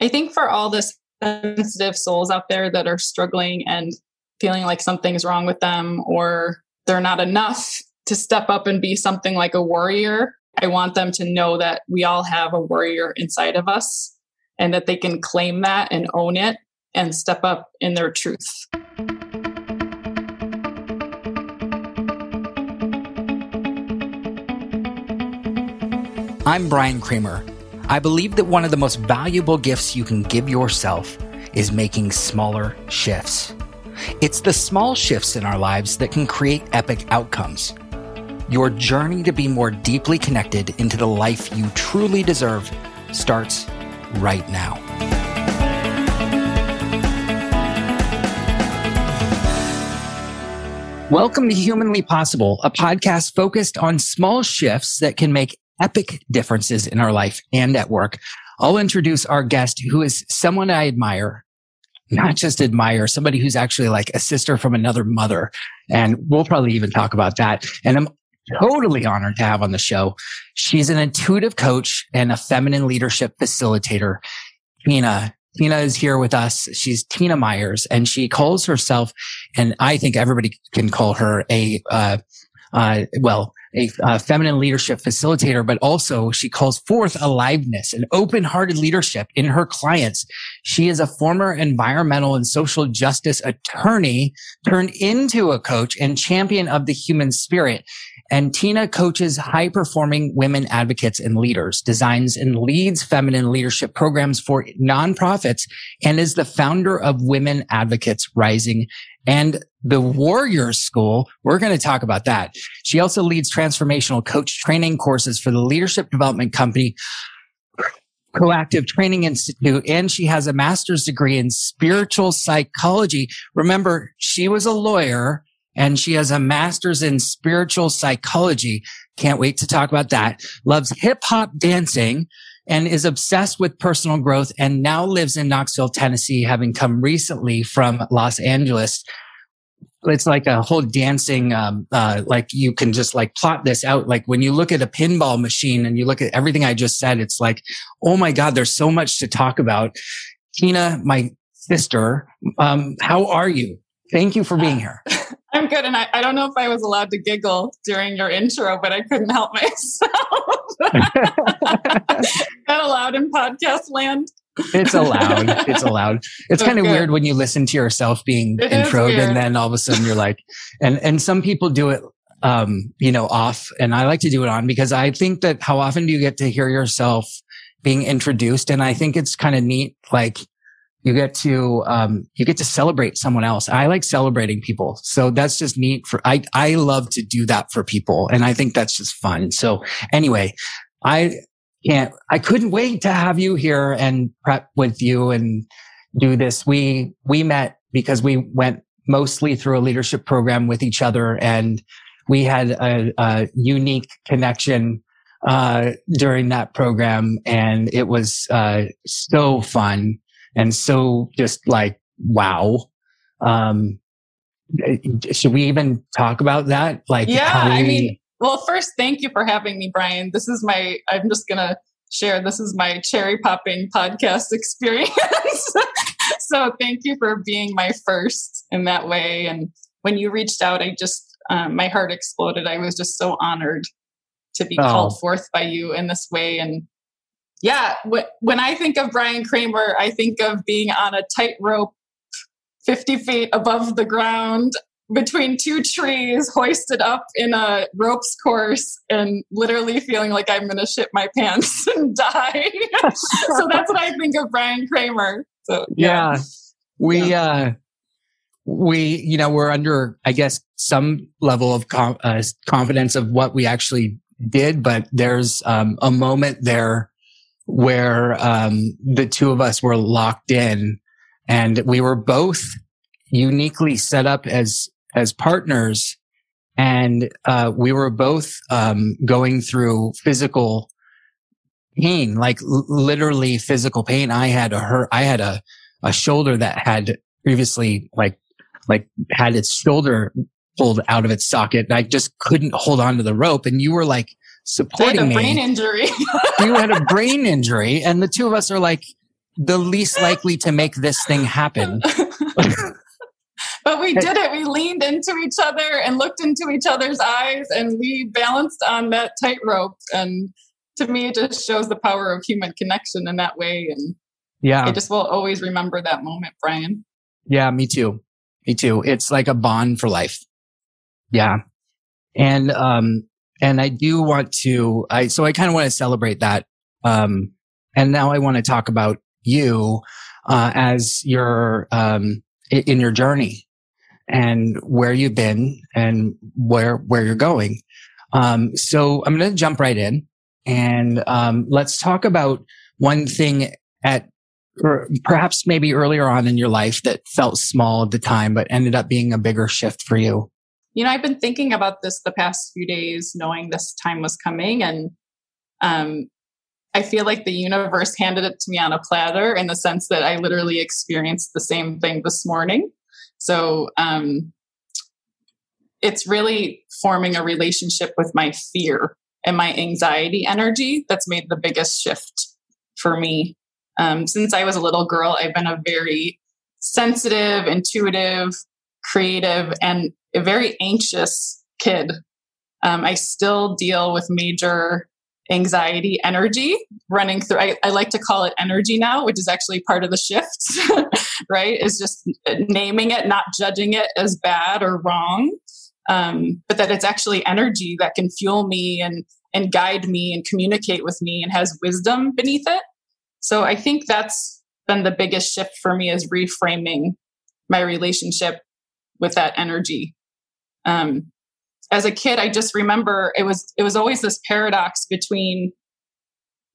I think for all the sensitive souls out there that are struggling and feeling like something's wrong with them or they're not enough to step up and be something like a warrior, I want them to know that we all have a warrior inside of us and that they can claim that and own it and step up in their truth. I'm Brian Kramer. I believe that one of the most valuable gifts you can give yourself is making smaller shifts. It's the small shifts in our lives that can create epic outcomes. Your journey to be more deeply connected into the life you truly deserve starts right now. Welcome to Humanly Possible, a podcast focused on small shifts that can make epic differences in our life and at work. I'll introduce our guest who is someone I admire, not just admire, somebody who's actually like a sister from another mother. And we'll probably even talk about that. And I'm totally honored to have on the show. She's an intuitive coach and a feminine leadership facilitator. Tina, Tina is here with us. She's Tina Myers and she calls herself, and I think everybody can call her a, uh, uh, well, a uh, feminine leadership facilitator, but also she calls forth aliveness and open hearted leadership in her clients. She is a former environmental and social justice attorney turned into a coach and champion of the human spirit. And Tina coaches high performing women advocates and leaders, designs and leads feminine leadership programs for nonprofits, and is the founder of Women Advocates Rising and the Warrior School. We're going to talk about that. She also leads transformational coach training courses for the leadership development company. Coactive Training Institute, and she has a master's degree in spiritual psychology. Remember, she was a lawyer and she has a master's in spiritual psychology. Can't wait to talk about that. Loves hip hop dancing and is obsessed with personal growth and now lives in Knoxville, Tennessee, having come recently from Los Angeles. It's like a whole dancing, um, uh, like you can just like plot this out. Like when you look at a pinball machine and you look at everything I just said, it's like, oh my God, there's so much to talk about. Tina, my sister, um, how are you? Thank you for being here. I'm good. And I, I don't know if I was allowed to giggle during your intro, but I couldn't help myself. that allowed in podcast land? It's allowed. It's allowed. It's kind of weird when you listen to yourself being it introed and then all of a sudden you're like, and, and some people do it, um, you know, off and I like to do it on because I think that how often do you get to hear yourself being introduced? And I think it's kind of neat. Like, you get to um, you get to celebrate someone else. I like celebrating people. So that's just neat for i i love to do that for people and i think that's just fun. So anyway i can't i couldn't wait to have you here and prep with you and do this. We we met because we went mostly through a leadership program with each other and we had a, a unique connection uh, during that program and it was uh, so fun and so just like, wow. Um, should we even talk about that? Like, yeah, we... I mean, well, first, thank you for having me, Brian. This is my, I'm just going to share, this is my cherry popping podcast experience. so thank you for being my first in that way. And when you reached out, I just, um, my heart exploded. I was just so honored to be oh. called forth by you in this way. And yeah, when I think of Brian Kramer, I think of being on a tightrope 50 feet above the ground between two trees hoisted up in a ropes course and literally feeling like I'm going to shit my pants and die. so that's what I think of Brian Kramer. So yeah, yeah. we, yeah. uh, we, you know, we're under, I guess, some level of com- uh, confidence of what we actually did, but there's um, a moment there where um, the two of us were locked in and we were both uniquely set up as as partners. And uh, we were both um, going through physical pain like l- literally physical pain. I had a hurt i had a, a shoulder that had previously like like had its shoulder pulled out of its socket. And i just couldn't hold on to the rope. And you were like supporting I had a me. brain injury. you had a brain injury, and the two of us are like, the least likely to make this thing happen. but we did it. We leaned into each other and looked into each other's eyes and we balanced on that tightrope. And to me, it just shows the power of human connection in that way. And yeah, I just will always remember that moment, Brian. Yeah, me too. Me too. It's like a bond for life. Yeah. And, um, and I do want to, I, so I kind of want to celebrate that. Um, and now I want to talk about you, uh, as your, um, in your journey and where you've been and where, where you're going. Um, so I'm going to jump right in and, um, let's talk about one thing at or perhaps maybe earlier on in your life that felt small at the time, but ended up being a bigger shift for you? You know, I've been thinking about this the past few days, knowing this time was coming. And um, I feel like the universe handed it to me on a platter in the sense that I literally experienced the same thing this morning. So um, it's really forming a relationship with my fear and my anxiety energy that's made the biggest shift for me um, since I was a little girl, I've been a very sensitive, intuitive, creative, and a very anxious kid. Um, I still deal with major anxiety energy running through. I, I, like to call it energy now, which is actually part of the shift, right? Is just naming it, not judging it as bad or wrong, um, but that it's actually energy that can fuel me and and guide me and communicate with me and has wisdom beneath it. So I think that's been the biggest shift for me is reframing my relationship with that energy. Um, as a kid, I just remember it was it was always this paradox between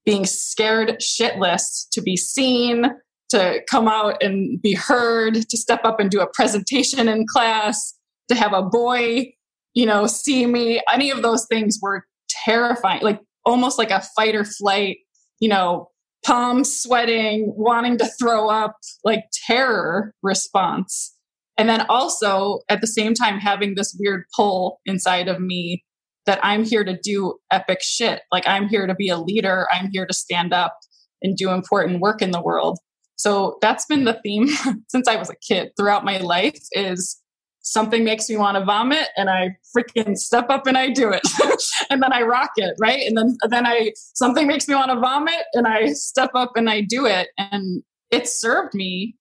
being scared shitless to be seen, to come out and be heard, to step up and do a presentation in class, to have a boy, you know, see me. Any of those things were terrifying, like almost like a fight or flight, you know, palms sweating, wanting to throw up, like terror response. And then also at the same time having this weird pull inside of me that I'm here to do epic shit. Like I'm here to be a leader. I'm here to stand up and do important work in the world. So that's been the theme since I was a kid throughout my life is something makes me want to vomit and I freaking step up and I do it. and then I rock it, right? And then then I something makes me want to vomit and I step up and I do it and it served me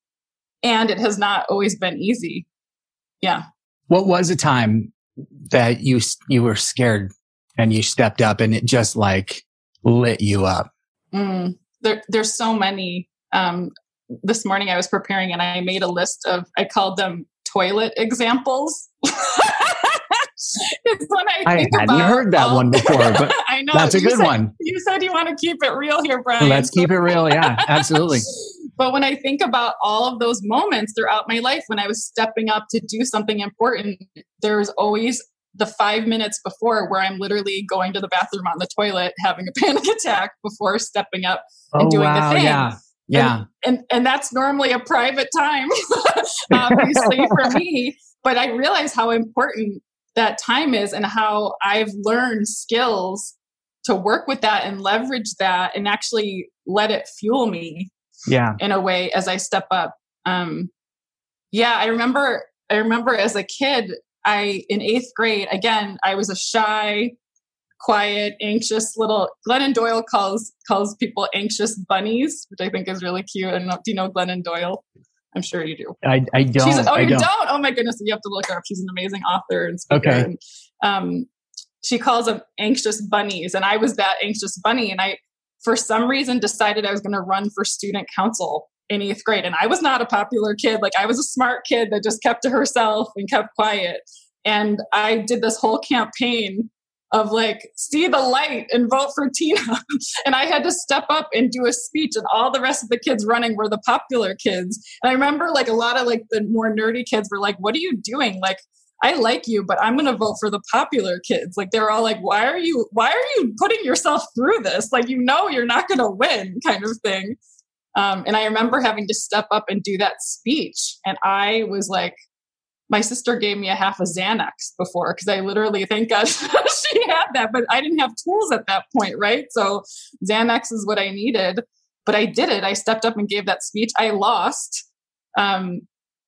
and it has not always been easy. Yeah. What was a time that you you were scared and you stepped up and it just like lit you up? Mm, there, there's so many. Um, this morning I was preparing and I made a list of I called them toilet examples. it's when I, I hadn't about, heard that one before, but I know that's a good said, one. You said you want to keep it real here, Brian. Let's keep it real. Yeah, absolutely. but when I think about all of those moments throughout my life when I was stepping up to do something important, there was always the five minutes before where I'm literally going to the bathroom on the toilet, having a panic attack before stepping up and oh, doing wow, the thing. Yeah. Yeah. And, and, and that's normally a private time, obviously, for me. But I realize how important that time is and how I've learned skills to work with that and leverage that and actually let it fuel me. Yeah. In a way as I step up. Um, yeah, I remember I remember as a kid, I in eighth grade, again, I was a shy, quiet, anxious little. Glennon Doyle calls calls people anxious bunnies, which I think is really cute. And do you know Glennon Doyle? I'm sure you do. I, I don't. She's, oh, I you don't. don't. Oh my goodness, you have to look her up. She's an amazing author and speaker. Okay. And, um, she calls them anxious bunnies, and I was that anxious bunny, and I, for some reason, decided I was going to run for student council in eighth grade. And I was not a popular kid. Like I was a smart kid that just kept to herself and kept quiet. And I did this whole campaign of like see the light and vote for Tina. and I had to step up and do a speech and all the rest of the kids running were the popular kids. And I remember like a lot of like the more nerdy kids were like, "What are you doing?" Like I like you, but I'm going to vote for the popular kids. Like they're all like, "Why are you why are you putting yourself through this? Like you know you're not going to win." kind of thing. Um, and I remember having to step up and do that speech. And I was like, my sister gave me a half a Xanax before because I literally thank God she had that, but I didn't have tools at that point, right? So Xanax is what I needed. but I did it. I stepped up and gave that speech. I lost, um,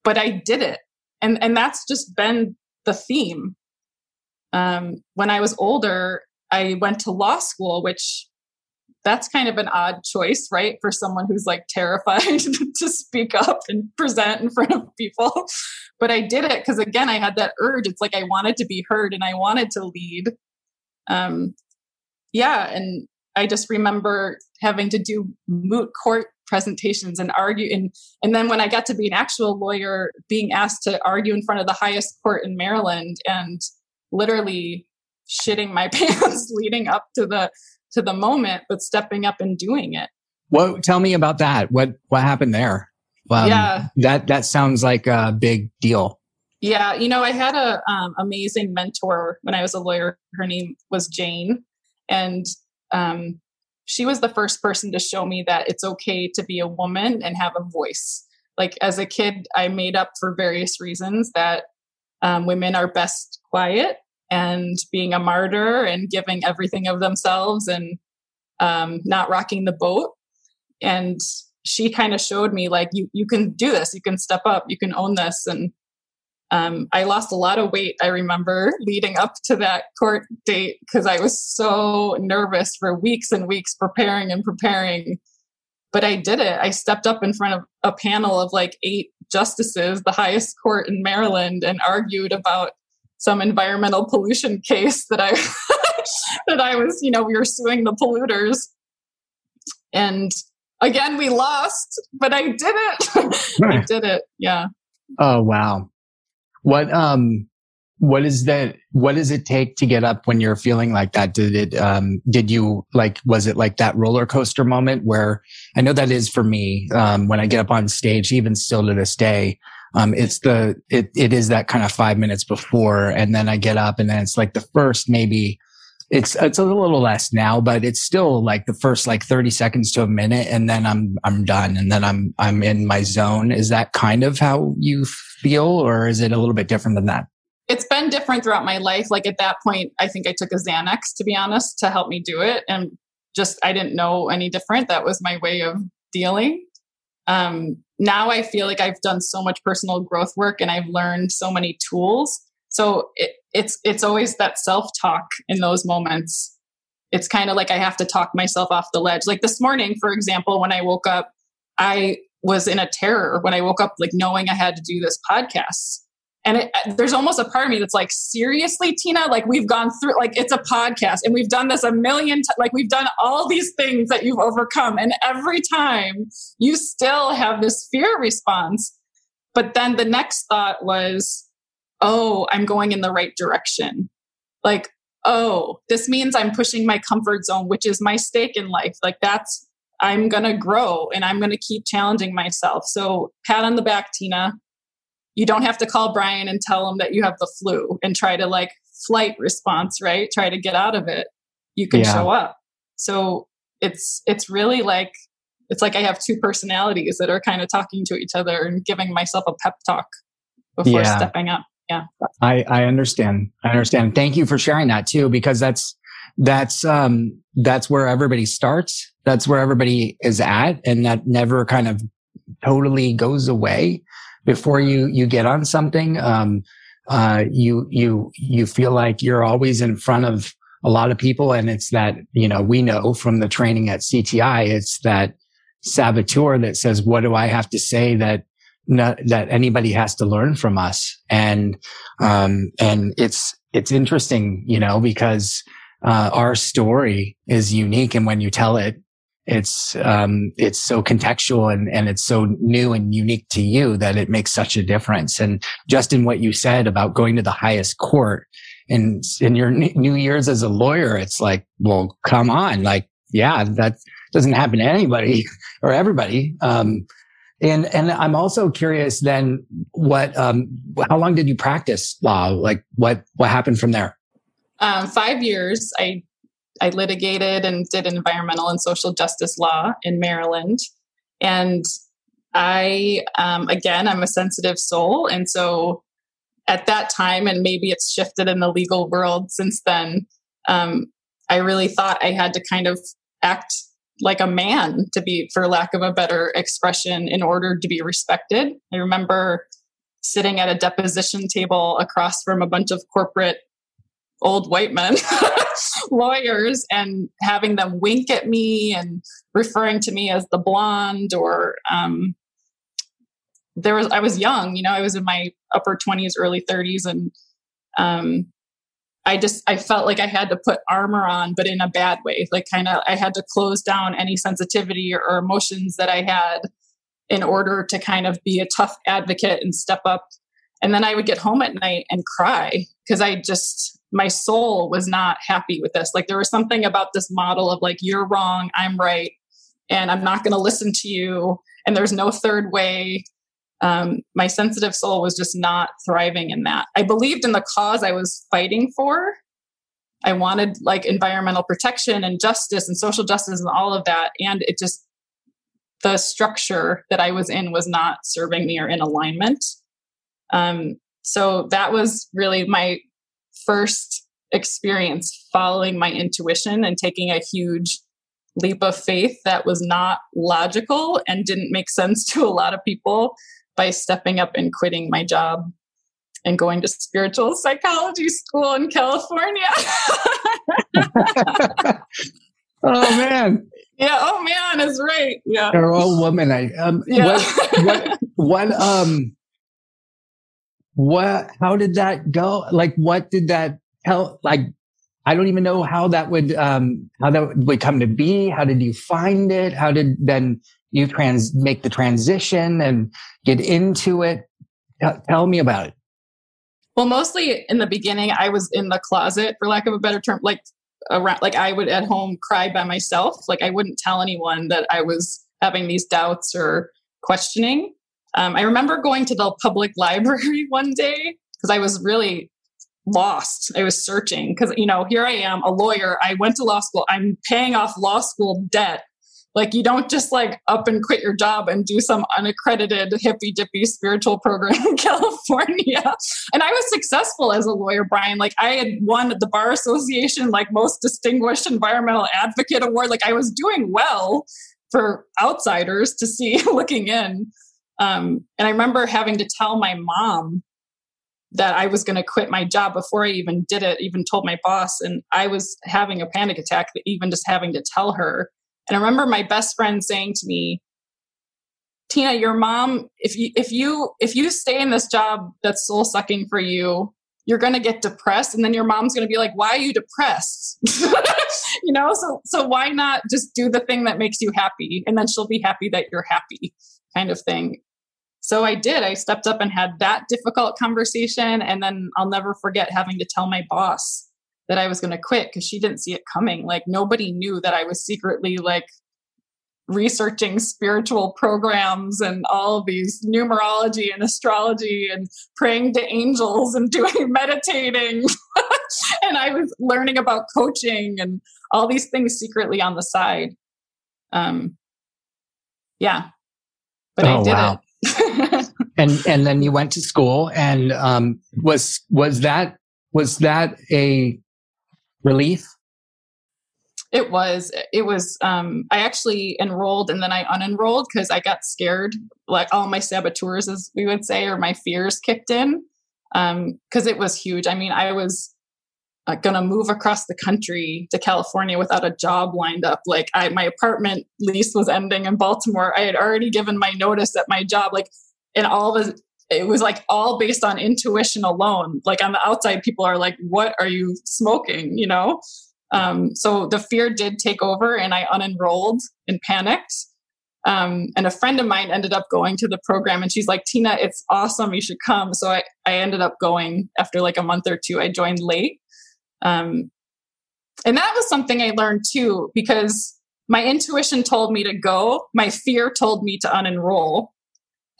but I did it, and and that's just been the theme. Um, when I was older, I went to law school, which that's kind of an odd choice, right? For someone who's like terrified to speak up and present in front of people. But I did it because, again, I had that urge. It's like I wanted to be heard and I wanted to lead. Um, yeah. And I just remember having to do moot court presentations and argue. And, and then when I got to be an actual lawyer, being asked to argue in front of the highest court in Maryland and literally shitting my pants leading up to the to the moment, but stepping up and doing it. What? Tell me about that. What what happened there? Um, yeah, that that sounds like a big deal. Yeah, you know, I had a um, amazing mentor when I was a lawyer. Her name was Jane, and um, she was the first person to show me that it's okay to be a woman and have a voice. Like as a kid, I made up for various reasons that um, women are best quiet and being a martyr and giving everything of themselves and um, not rocking the boat. And she kind of showed me like you you can do this, you can step up, you can own this. And um, I lost a lot of weight. I remember leading up to that court date because I was so nervous for weeks and weeks preparing and preparing. But I did it. I stepped up in front of a panel of like eight justices, the highest court in Maryland, and argued about some environmental pollution case that I that I was, you know, we were suing the polluters. And again, we lost, but I did it. I did it. Yeah. Oh wow. What um what is that what does it take to get up when you're feeling like that did it um did you like was it like that roller coaster moment where i know that is for me um when i get up on stage even still to this day um, it's the, it, it is that kind of five minutes before. And then I get up and then it's like the first maybe it's, it's a little less now, but it's still like the first like 30 seconds to a minute. And then I'm, I'm done. And then I'm, I'm in my zone. Is that kind of how you feel or is it a little bit different than that? It's been different throughout my life. Like at that point, I think I took a Xanax to be honest to help me do it. And just, I didn't know any different. That was my way of dealing. Um, now I feel like I've done so much personal growth work and I've learned so many tools. So it, it's it's always that self talk in those moments. It's kind of like I have to talk myself off the ledge. Like this morning, for example, when I woke up, I was in a terror when I woke up, like knowing I had to do this podcast. And it, uh, there's almost a part of me that's like, seriously, Tina, like we've gone through, like it's a podcast and we've done this a million times. Like we've done all these things that you've overcome. And every time you still have this fear response. But then the next thought was, oh, I'm going in the right direction. Like, oh, this means I'm pushing my comfort zone, which is my stake in life. Like that's, I'm going to grow and I'm going to keep challenging myself. So pat on the back, Tina you don't have to call Brian and tell him that you have the flu and try to like flight response, right? Try to get out of it. You can yeah. show up. So it's it's really like it's like I have two personalities that are kind of talking to each other and giving myself a pep talk before yeah. stepping up. Yeah. I, I understand. I understand. Thank you for sharing that too, because that's, that's, um, that's where everybody starts. That's where everybody is at. And that never kind of totally goes away before you you get on something um, uh, you you you feel like you're always in front of a lot of people and it's that you know we know from the training at cti it's that saboteur that says what do i have to say that not, that anybody has to learn from us and um, and it's it's interesting you know because uh, our story is unique and when you tell it it's um, it's so contextual and and it's so new and unique to you that it makes such a difference. And just in what you said about going to the highest court in in your new years as a lawyer, it's like, well, come on, like, yeah, that doesn't happen to anybody or everybody. Um, and and I'm also curious then what um, how long did you practice law? Like what what happened from there? Um, five years. I I litigated and did environmental and social justice law in Maryland. And I, um, again, I'm a sensitive soul. And so at that time, and maybe it's shifted in the legal world since then, um, I really thought I had to kind of act like a man to be for lack of a better expression in order to be respected. I remember sitting at a deposition table across from a bunch of corporate old white men lawyers and having them wink at me and referring to me as the blonde or um, there was i was young you know i was in my upper 20s early 30s and um, i just i felt like i had to put armor on but in a bad way. Like kind of i had to close down any sensitivity or, emotions that i had in order to kind of be a tough advocate and step up. And then i would get home at night and cry because i just my soul was not happy with this. Like there was something about this model of like you're wrong i'm right and i'm not going to listen to you and there's no third way um, my sensitive soul was just not thriving in that. I believed in the cause I was fighting for. I wanted like environmental protection and justice and social justice and all of that. And it just, the structure that I was in was not serving me or in alignment. Um, so that was really my first experience following my intuition and taking a huge leap of faith that was not logical and didn't make sense to a lot of people by stepping up and quitting my job and going to spiritual psychology school in California. oh man. Yeah, oh man is right. Yeah. You're old woman. I um yeah. what, what what um what how did that go? Like what did that tell like I don't even know how that would um how that would come to be. How did you find it? How did then you trans make the transition and get into it? tell me about it. Well, mostly in the beginning, I was in the closet, for lack of a better term, like around, like I would at home cry by myself. Like I wouldn't tell anyone that I was having these doubts or questioning. Um, I remember going to the public library one day because I was really lost. I was searching because, you know, here I am, a lawyer. I went to law school. I'm paying off law school debt like you don't just like up and quit your job and do some unaccredited hippy dippy spiritual program in California. And I was successful as a lawyer, Brian. Like I had won the Bar Association like most distinguished environmental advocate award. Like I was doing well for outsiders to see looking in. Um, and I remember having to tell my mom that I was going to quit my job before I even did it, even told my boss. And I was having a panic attack, even just having to tell her and I remember my best friend saying to me, Tina, your mom, if you if you if you stay in this job that's soul sucking for you, you're going to get depressed and then your mom's going to be like why are you depressed you know so so why not just do the thing that makes you happy and then she'll be happy that you're happy kind of thing. So i did. I stepped up and had that difficult conversation and then i'll never forget having to tell my boss that I was going to quit because she didn't see it coming. Like nobody knew that I was secretly like researching spiritual programs and all these numerology and astrology and praying to angels and doing meditating. and I was learning about coaching and all these things secretly on the side. Um, yeah, but oh, I did wow. it. and and then you went to school and um, was was that was that a relief? It was. It was. Um, I actually enrolled and then I unenrolled because I got scared. Like all my saboteurs, as we would say, or my fears kicked in. Because um, it was huge. I mean, I was uh, going to move across the country to California without a job lined up. Like, I my apartment lease was ending in Baltimore. I had already given my notice at my job. Like, and all the it was like all based on intuition alone. Like on the outside, people are like, "What are you smoking?" You know. Um, so the fear did take over, and I unenrolled and panicked. Um, and a friend of mine ended up going to the program, and she's like, "Tina, it's awesome. You should come." So I I ended up going after like a month or two. I joined late, um, and that was something I learned too because my intuition told me to go, my fear told me to unenroll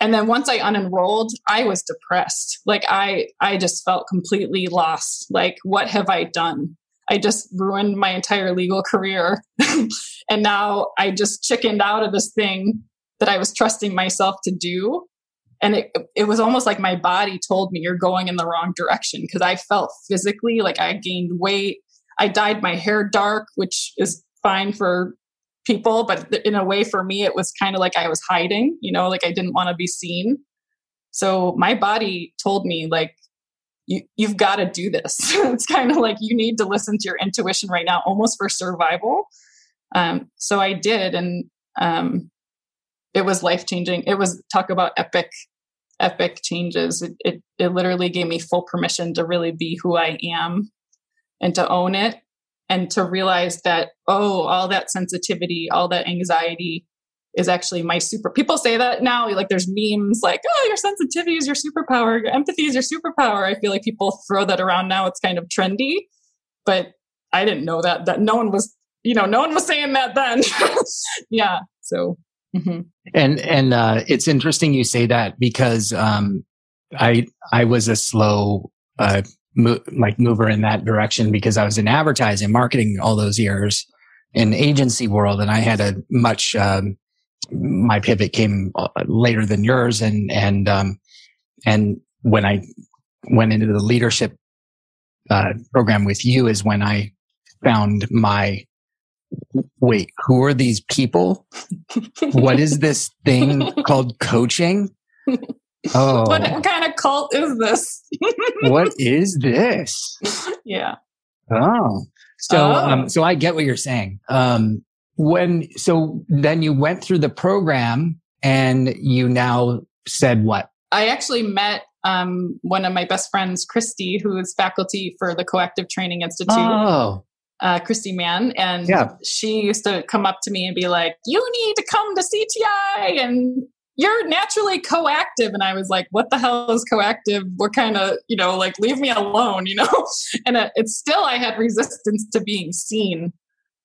and then once i unenrolled i was depressed. Like i i just felt completely lost. Like what have i done? I just ruined my entire legal career. And now i just chickened out of this thing that i was trusting myself to do. And it it was almost like my body told me you're going in the wrong direction because i felt physically like i gained weight. I dyed my hair dark which is fine for people, but in a way for me, it was kind of like I was hiding, you know, like I didn't want to be seen. So my body told me, like, you, you've got to do this. it's kind of like you need to listen to your intuition right now, almost for survival. Um, so I did. And um, it was life changing. It was talk about epic, epic changes. It, it, it literally gave me full permission to really be who I am and to own it and to realize that, oh, all that sensitivity, all that anxiety is actually my super. People say that now, like there's memes like, oh, your sensitivity is your superpower, your empathy is your superpower. I feel like people throw that around now. It's kind of trendy, but I didn't know that, that no one was, you know, no one was saying that then. yeah. So, mm-hmm. and, and, uh, it's interesting you say that because, um, I, I was a slow, uh, mo- like mover in that direction because I was in advertising, marketing all those years in agency world, and I had a much. Um, my pivot came uh, later than yours, and and um, and when I went into the leadership uh, program with you is when I found my wait, who are these people? what is this thing called coaching? Oh. What, what kind of cult is this? what is this? Yeah. Oh. So oh. um so I get what you're saying. Um when so then you went through the program and you now said what? I actually met um, one of my best friends, Christy, who is faculty for the Coactive Training Institute. Oh. Uh, Christy Mann, and yeah. she used to come up to me and be like, "You need to come to CTI and you're naturally coactive. And I was like, what the hell is coactive? What kind of, you know, like, leave me alone, you know? and it, it's still, I had resistance to being seen.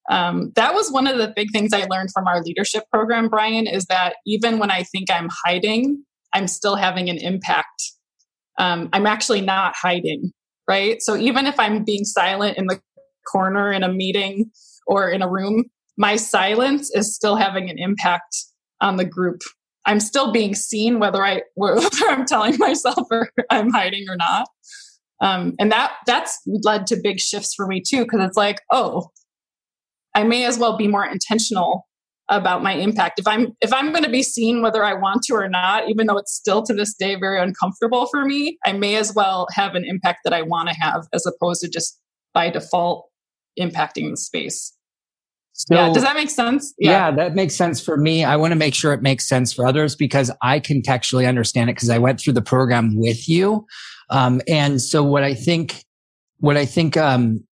Um, that was one of the big things I learned from our leadership program, Brian, is that even when I think I'm hiding, I'm still having an impact. Um, I'm actually not hiding, right? So even if I'm being silent in the corner in a meeting or in a room, my silence is still having an impact on the group I'm still being seen, whether I whether I'm telling myself or I'm hiding or not. Um, and that that's led to big shifts for me too, because it's like, oh, I may as well be more intentional about my impact. If I'm if I'm going to be seen whether I want to or not, even though it's still to this day very uncomfortable for me, I may as well have an impact that I want to have as opposed to just by default impacting the space. So, yeah, does that make sense? Yeah. yeah. that makes sense for me. I want to make sure it makes sense for others because I contextually understand it because I went through the program with you. Um, and so what I think, what I think, um,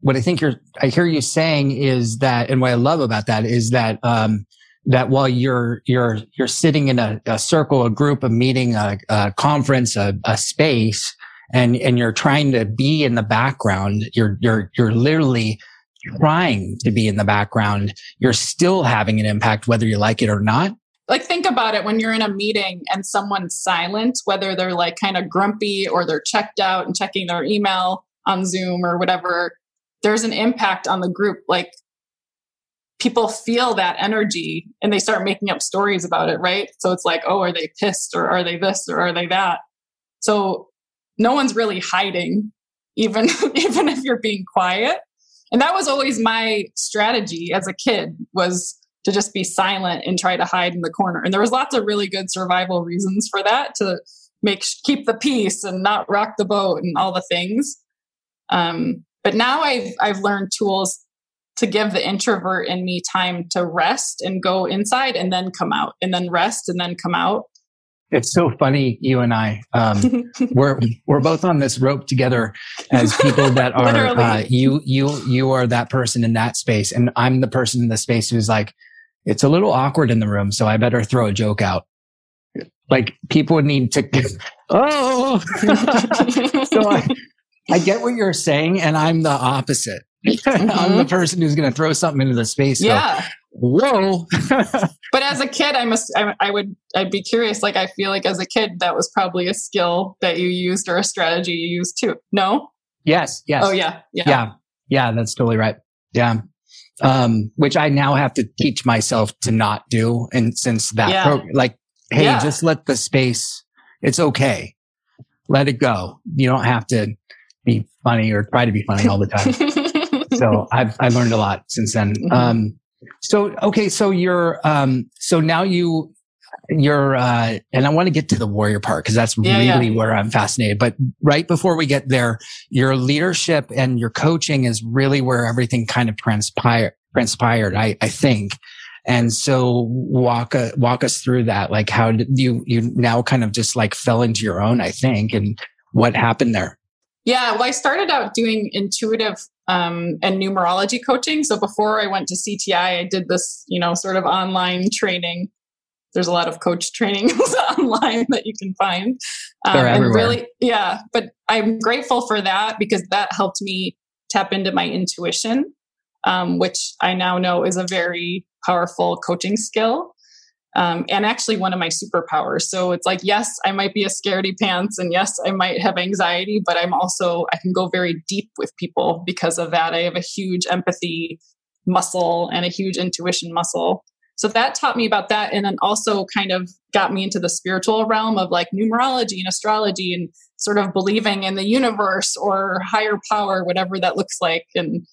what I think you're, I hear you saying is that, and what I love about that is that, um, that while you're, you're, you're sitting in a, a circle, a group, a meeting, a, a conference, a, a space, and, and you're trying to be in the background, you're, you're, you're literally trying to be in the background, you're still having an impact whether you like it or not. Like, think about it when you're in a meeting and someone's silent, whether they're like kind of grumpy or they're checked out and checking their email on Zoom or whatever, there's an impact on the group. Like, people feel that energy and they start making up stories about it, right? So it's like, oh, are they pissed or are they this or are they that? So no one's really hiding, even even if you're being quiet and that was always my strategy as a kid was to just be silent and try to hide in the corner. And there was lots of really good survival reasons for that to make keep the peace and not rock the boat and all the things. Um, but now i've i've learned tools to give the introvert in me time to rest and go inside and then come out and then rest and then come out it's so funny, you and I. Um, we're we're both on this rope together as people that are uh, you you you are that person in that space, and I'm the person in the space who's like, it's a little awkward in the room, so I better throw a joke out. Like people need to. oh, so I I get what you're saying, and I'm the opposite. Mm-hmm. I'm the person who's going to throw something into the space. Yeah. Whoa. but as a kid, I must, I, I, would, I'd be curious. Like, I feel like as a kid, that was probably a skill that you used or a strategy you used too. No? Yes. Yes. Oh, yeah. Yeah. Yeah. Yeah. That's totally right. Yeah. Um, which I now have to teach myself to not do. And since that, yeah. Pro- like, hey, yeah. just let the space, it's okay. Let it go. You don't have to be funny or try to be funny all the time. so I've, I've learned a lot since then. Mm-hmm. Um, So okay, so you're um so now you you're uh and I want to get to the warrior part because that's Yeah, really yeah. where I'm fascinated. But right before we get there, your leadership and your coaching is really where everything kind of transpired transpired, I, I think. And so walk uh, walk us through that. Like how did you you now kind of just like fell into your own, I think, and what happened there? Yeah, well, I started out doing intuitive um, and numerology coaching. So before I went to CTI, I did this, you know, sort of online training. There's a lot of coach trainings online that you can find. Um, They're and everywhere. really, yeah, but I'm grateful for that because that helped me tap into my intuition, um, which I now know is a very powerful coaching skill. Um, and actually one of my superpowers. So it's like, yes, I might be a scaredy pants, and yes, I might have anxiety, but I'm also I can go very deep with people because of that. I have a huge empathy muscle and a huge intuition muscle. So that taught me about that, and then also kind of got me into the spiritual realm of like numerology and astrology and sort of believing in the universe or higher power, whatever that looks like, and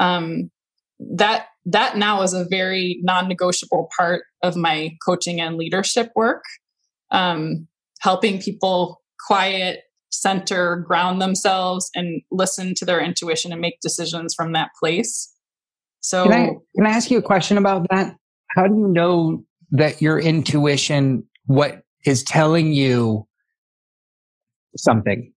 um, that that now is a very non-negotiable part of my coaching and leadership work um, helping people quiet center ground themselves and listen to their intuition and make decisions from that place so Can I can I ask you a question about that? How do you know that your intuition what is telling you something?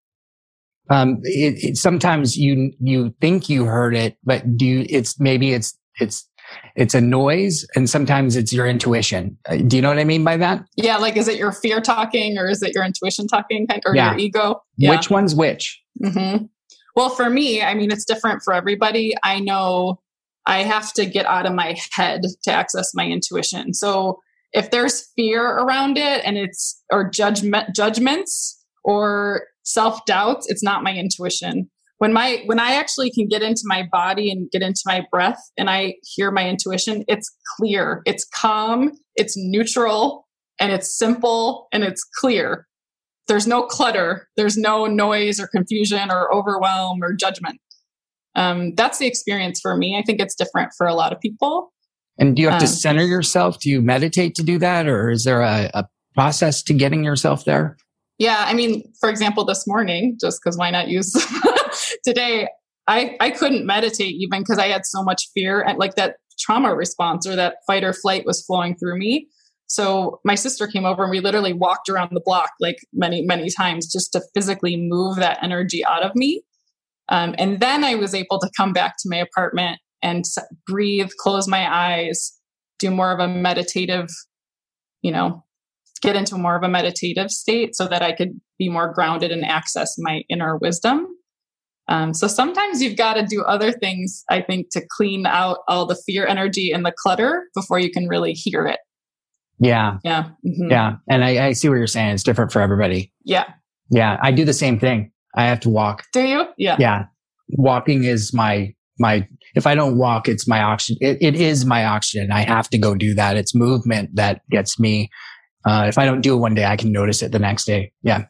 Um, it, it, sometimes you you think you heard it, but do you, it's maybe it's it's it's a noise, and sometimes it's your intuition. Uh, Do you know what I mean by that? yeah like is it your fear talking or is it your intuition talking or Yeah. your ego yeah Which one's which? mm-hmm. Well, for me, I mean, it's different for everybody. I know I have to get out of my head to access my intuition. So if there's fear around it and it's or judgment judgments or self doubts, it's not my intuition. When my when I actually can get into my body and get into my breath and I hear my intuition, it's clear, it's calm, it's neutral, and it's simple and it's clear. There's no clutter. There's no noise or confusion or overwhelm or judgment. Um, that's the experience for me. I think it's different for a lot of people. And do you have to Um, center yourself? Do you meditate to do that, or is there a, a process to getting yourself there? yeah i mean for example this morning just because why not use today i i couldn't meditate even because i had so much fear and like that trauma response or that fight or flight was flowing through me so my sister came over and we literally walked around the block like many many times just to physically move that energy out of me um, and then i was able to come back to my apartment and breathe close my eyes do more of a meditative you know get into more of a meditative state so that I could be more grounded and access my inner wisdom. Um, so sometimes you've got to do other things, I think, to clean out all the fear energy and the clutter before you can really hear it. Yeah, Yeah. Mhm. yeah. And I, I see what you're saying. It's different for everybody. Yeah. Yeah, I do the same thing. I have to walk. Do you? Yeah. Yeah, walking is my my. If I don't walk, it's my oxygen. It, it is my oxygen. I have to go do that. It's movement that gets me. Uh, if I don't do it one day, I can notice it the next day. Yeah,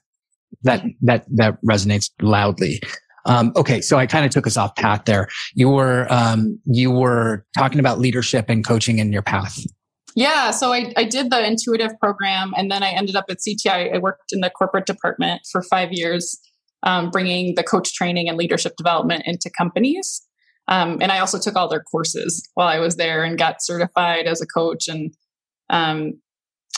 that that that resonates loudly. Um, okay, so I kind of took us off path there. You were um, you were talking about leadership and coaching in your path. Yeah, so I, I did the intuitive program and then I ended up at CTI. I worked in the corporate department for five years, um, bringing the coach training and leadership development into companies. Um, and I also took all their courses while I was there and got certified as a coach. And um,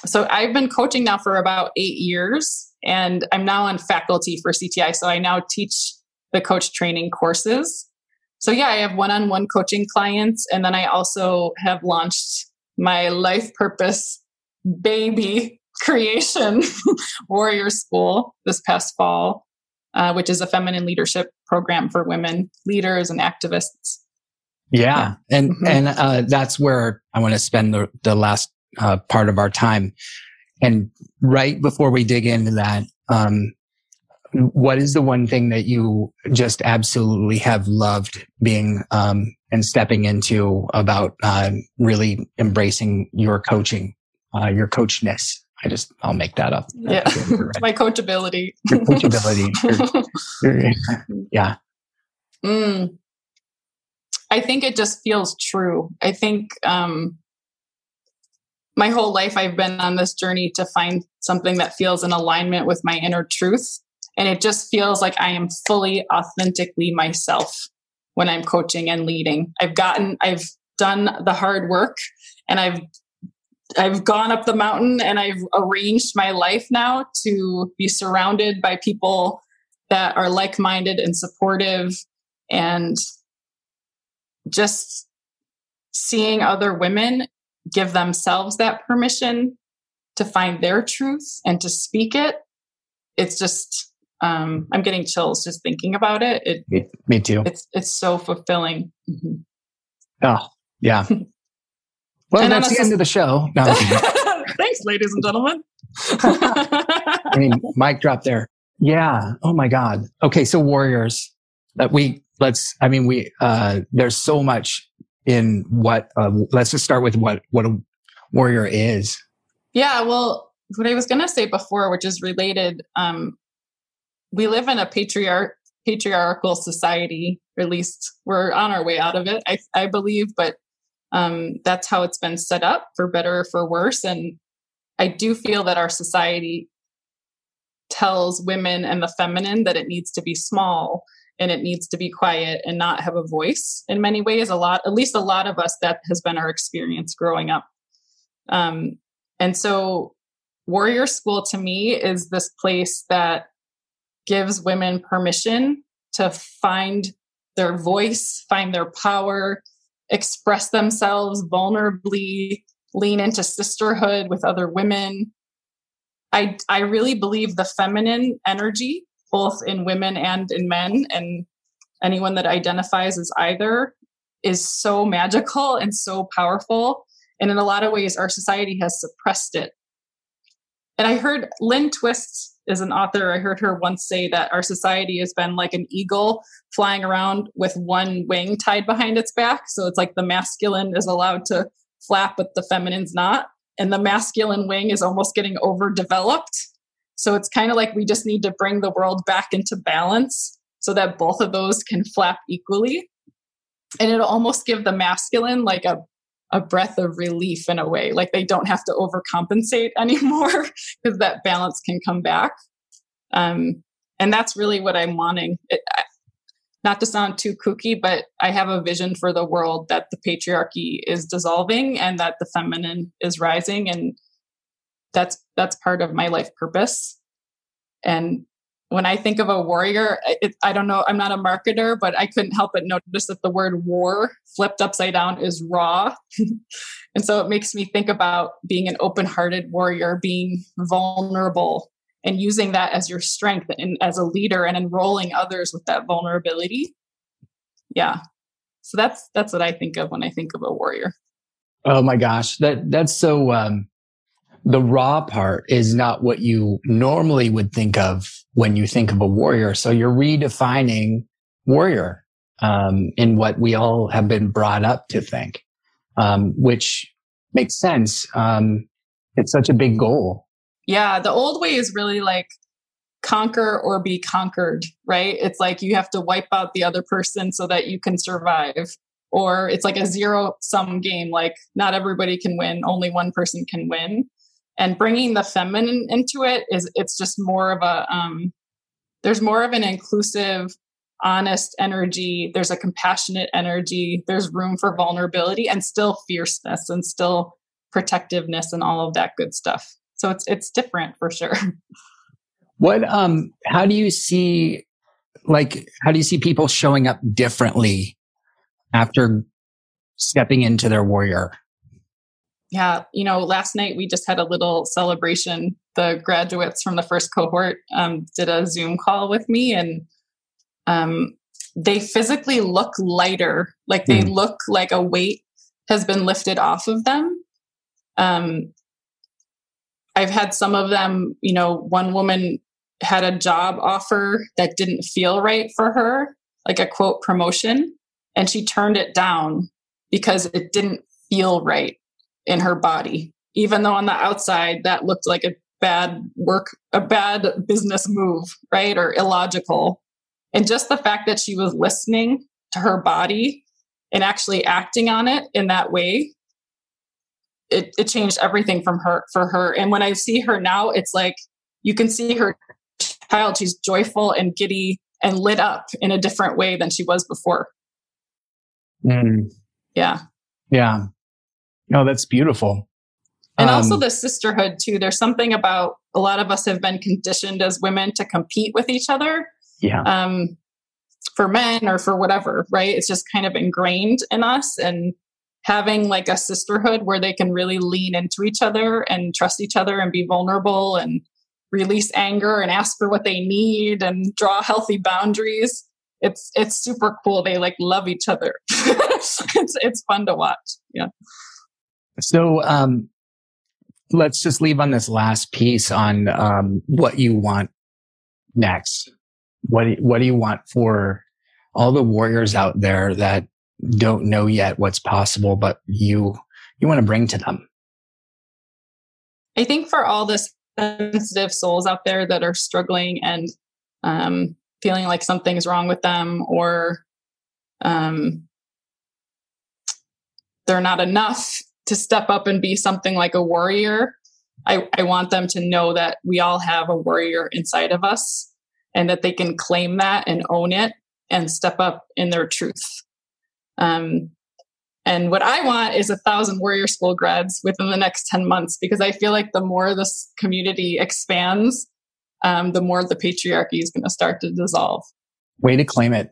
so I've been coaching now for about eight years and I'm now on faculty for CTI. So I now teach the coach training courses. So yeah, I have one-on-one coaching clients, and then I also have launched my life purpose baby creation warrior school this past fall, uh, which is a feminine leadership program for women leaders and activists. Yeah. And, Mhm. and, uh, that's where I want to spend the, the last, uh, part of our time. And right before we dig into that, um, what is the one thing that you just absolutely have loved being, um, and stepping into about, uh, really embracing your coaching, uh, your coachness? I just, I'll make that up. Yeah. my coachability. Your coachability. Your- your- yeah. Mm. I think it just feels true. I think um, my whole life I've been on this journey to find something that feels in alignment with my inner truth. And it just feels like I am fully authentically myself when I'm coaching and leading. I've gotten, I've done the hard work and I've I've gone up the mountain and I've arranged my life now to be surrounded by people that are like-minded and supportive and just seeing other women give themselves that permission to find their truth and to speak it it's just um, i'm getting chills just thinking about it, it me, me too. it's it's so fulfilling. Mm-hmm. oh yeah. Well and that's the end of the show. No, thanks ladies and gentlemen. I mean mic drop there. Yeah. Oh my god. Okay so warriors that we let's i mean we uh there's so much in what uh, let's just start with what what a warrior is. Yeah well what i was going to say before which is related um we live in a patriarch patriarchal society or at least we're on our way out of it i, I believe but um, that's how it's been set up for better or for worse and i do feel that our society tells women and the feminine that it needs to be small and it needs to be quiet and not have a voice in many ways a lot at least a lot of us that has been our experience growing up. Um, and so warrior school to me is this place that gives women permission to find their voice find their power express themselves vulnerably lean into sisterhood with other women. I i really believe the feminine energy both in women and in men and anyone that identifies as either is so magical and so powerful and in a lot of ways our society has suppressed it. And i heard Lynne Twist is an author i heard her once say that our society has been like an eagle flying around with one wing tied behind its back. So it's like the masculine is allowed to flap but the feminine's not. And the masculine wing is almost getting overdeveloped. So it's kind of like we just need to bring the world back into balance so that both of those can flap equally. And it'll almost give the masculine like a, a breath of relief in a way, like they don't have to overcompensate anymore because that balance can come back. Um, and that's really what I'm wanting. It, not to sound too kooky, but I have a vision for the world that the patriarchy is dissolving and that the feminine is rising. And that's that's part of my life purpose and when i think of a warrior it, i don't know i'm not a marketer but i couldn't help but notice that the word war flipped upside down is raw. And so it makes me think about being an open-hearted warrior being vulnerable and using that as your strength and as a leader and enrolling others with that vulnerability. Yeah. So that's that's what i think of when i think of a warrior. Oh my gosh. That that's so um the raw part is not what you normally would think of when you think of a warrior. So you're redefining warrior um, in what we all have been brought up to think, um, which makes sense. Um, it's such a big goal. Yeah, the old way is really like conquer or be conquered, right? It's like you have to wipe out the other person so that you can survive. Or it's like a zero sum game, like not everybody can win, only one person can win and bringing the feminine into it is it's just more of a um, there's more of an inclusive honest energy there's a compassionate energy there's room for vulnerability and still fierceness and still protectiveness and all of that good stuff. So it's it's different for sure. What um how do you see like how do you see people showing up differently after stepping into their warrior yeah, you know, last night we just had a little celebration. The graduates from the first cohort um, did a Zoom call with me, and um, they physically look lighter. Like they mm. look like a weight has been lifted off of them. Um, I've had some of them, you know, one woman had a job offer that didn't feel right for her, like a quote promotion, and she turned it down because it didn't feel right in her body, even though on the outside that looked like a bad work, a bad business move, right? Or illogical. And just the fact that she was listening to her body and actually acting on it in that way it, it changed everything from her for her and when i see her now it's like you can see her child she's joyful and giddy and lit up in a different way than she was before Mm, yeah yeah. No, that's beautiful. and also Um, the sisterhood too there's something about a lot of us have been conditioned as women to compete with each other yeah. um, for men or for whatever, right? It's just kind of ingrained in us. And having like a sisterhood where they can really lean into each other and trust each other and be vulnerable and release anger and ask for what they need and draw healthy boundaries. It's it's super cool. They like love each other. it's it's fun to watch. Yeah. So, um, let's just leave on this last piece on, um, what you want next. What, do- what do you want for all the warriors out there that don't know yet what's possible, but you, you want to bring to them? I think for all the sensitive souls out there that are struggling and um, feeling like something's wrong with them or um, they're not enough to step up and be something like a warrior, I, I want them to know that we all have a warrior inside of us and that they can claim that and own it and step up in their truth. Um, and what I want is a thousand warrior school grads within the next 10 months because I feel like the more this community expands, um, the more the patriarchy is going to start to dissolve. Way to claim it.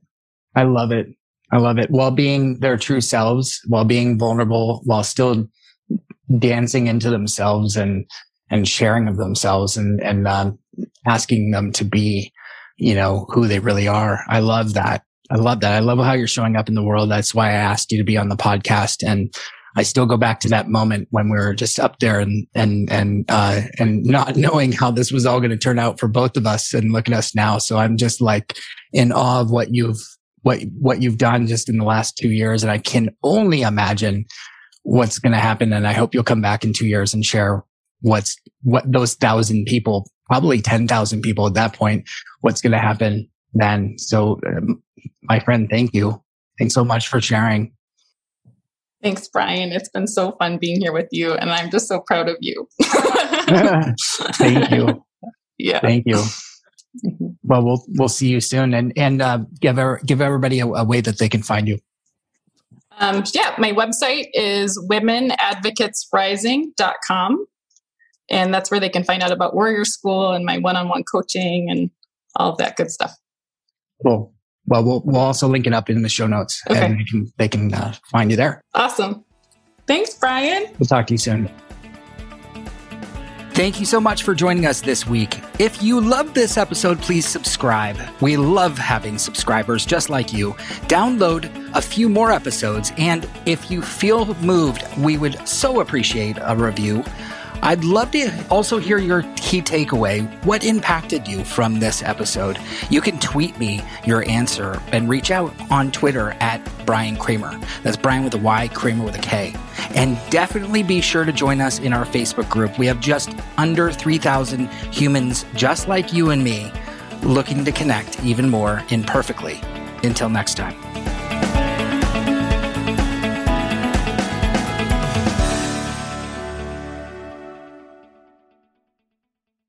I love it. I love it. While being their true selves, while being vulnerable, while still dancing into themselves and, and sharing of themselves and, and, um, asking them to be, you know, who they really are. I love that. I love that. I love how you're showing up in the world. That's why I asked you to be on the podcast. And I still go back to that moment when we were just up there and, and, and, uh, and not knowing how this was all going to turn out for both of us and look at us now. So I'm just like in awe of what you've, what, what you've done just in the last two years. And I can only imagine what's going to happen. And I hope you'll come back in two years and share what's, what those thousand people, probably 10,000 people at that point, what's going to happen then. So, um, my friend, thank you. Thanks so much for sharing. Thanks, Bryan. It's been so fun being here with you, and I'm just so proud of you. Thank you. Yeah. Thank you. Well, we'll we'll see you soon, and and uh, give give everybody a, a way that they can find you. Um, yeah, my website is womenadvocatesrising.com. And that's where they can find out about Warrior School and my one on one coaching and all of that good stuff. Cool. Well, we'll we'll also link it up in the show notes, Okay. and they can they can uh, find you there. Awesome. Thanks, Bryan. We'll talk to you soon. Thank you so much for joining us this week. If you love this episode, please subscribe. We love having subscribers just like you. Download a few more episodes, and if you feel moved, we would so appreciate a review. I'd love to also hear your key takeaway. What impacted you from this episode? You can tweet me your answer and reach out on Twitter at Bryan Kramer. That's Bryan with a Y, Kramer with a K. And definitely be sure to join us in our Facebook group. We have just under 3,000 humans just like you and me looking to connect even more imperfectly. Until next time.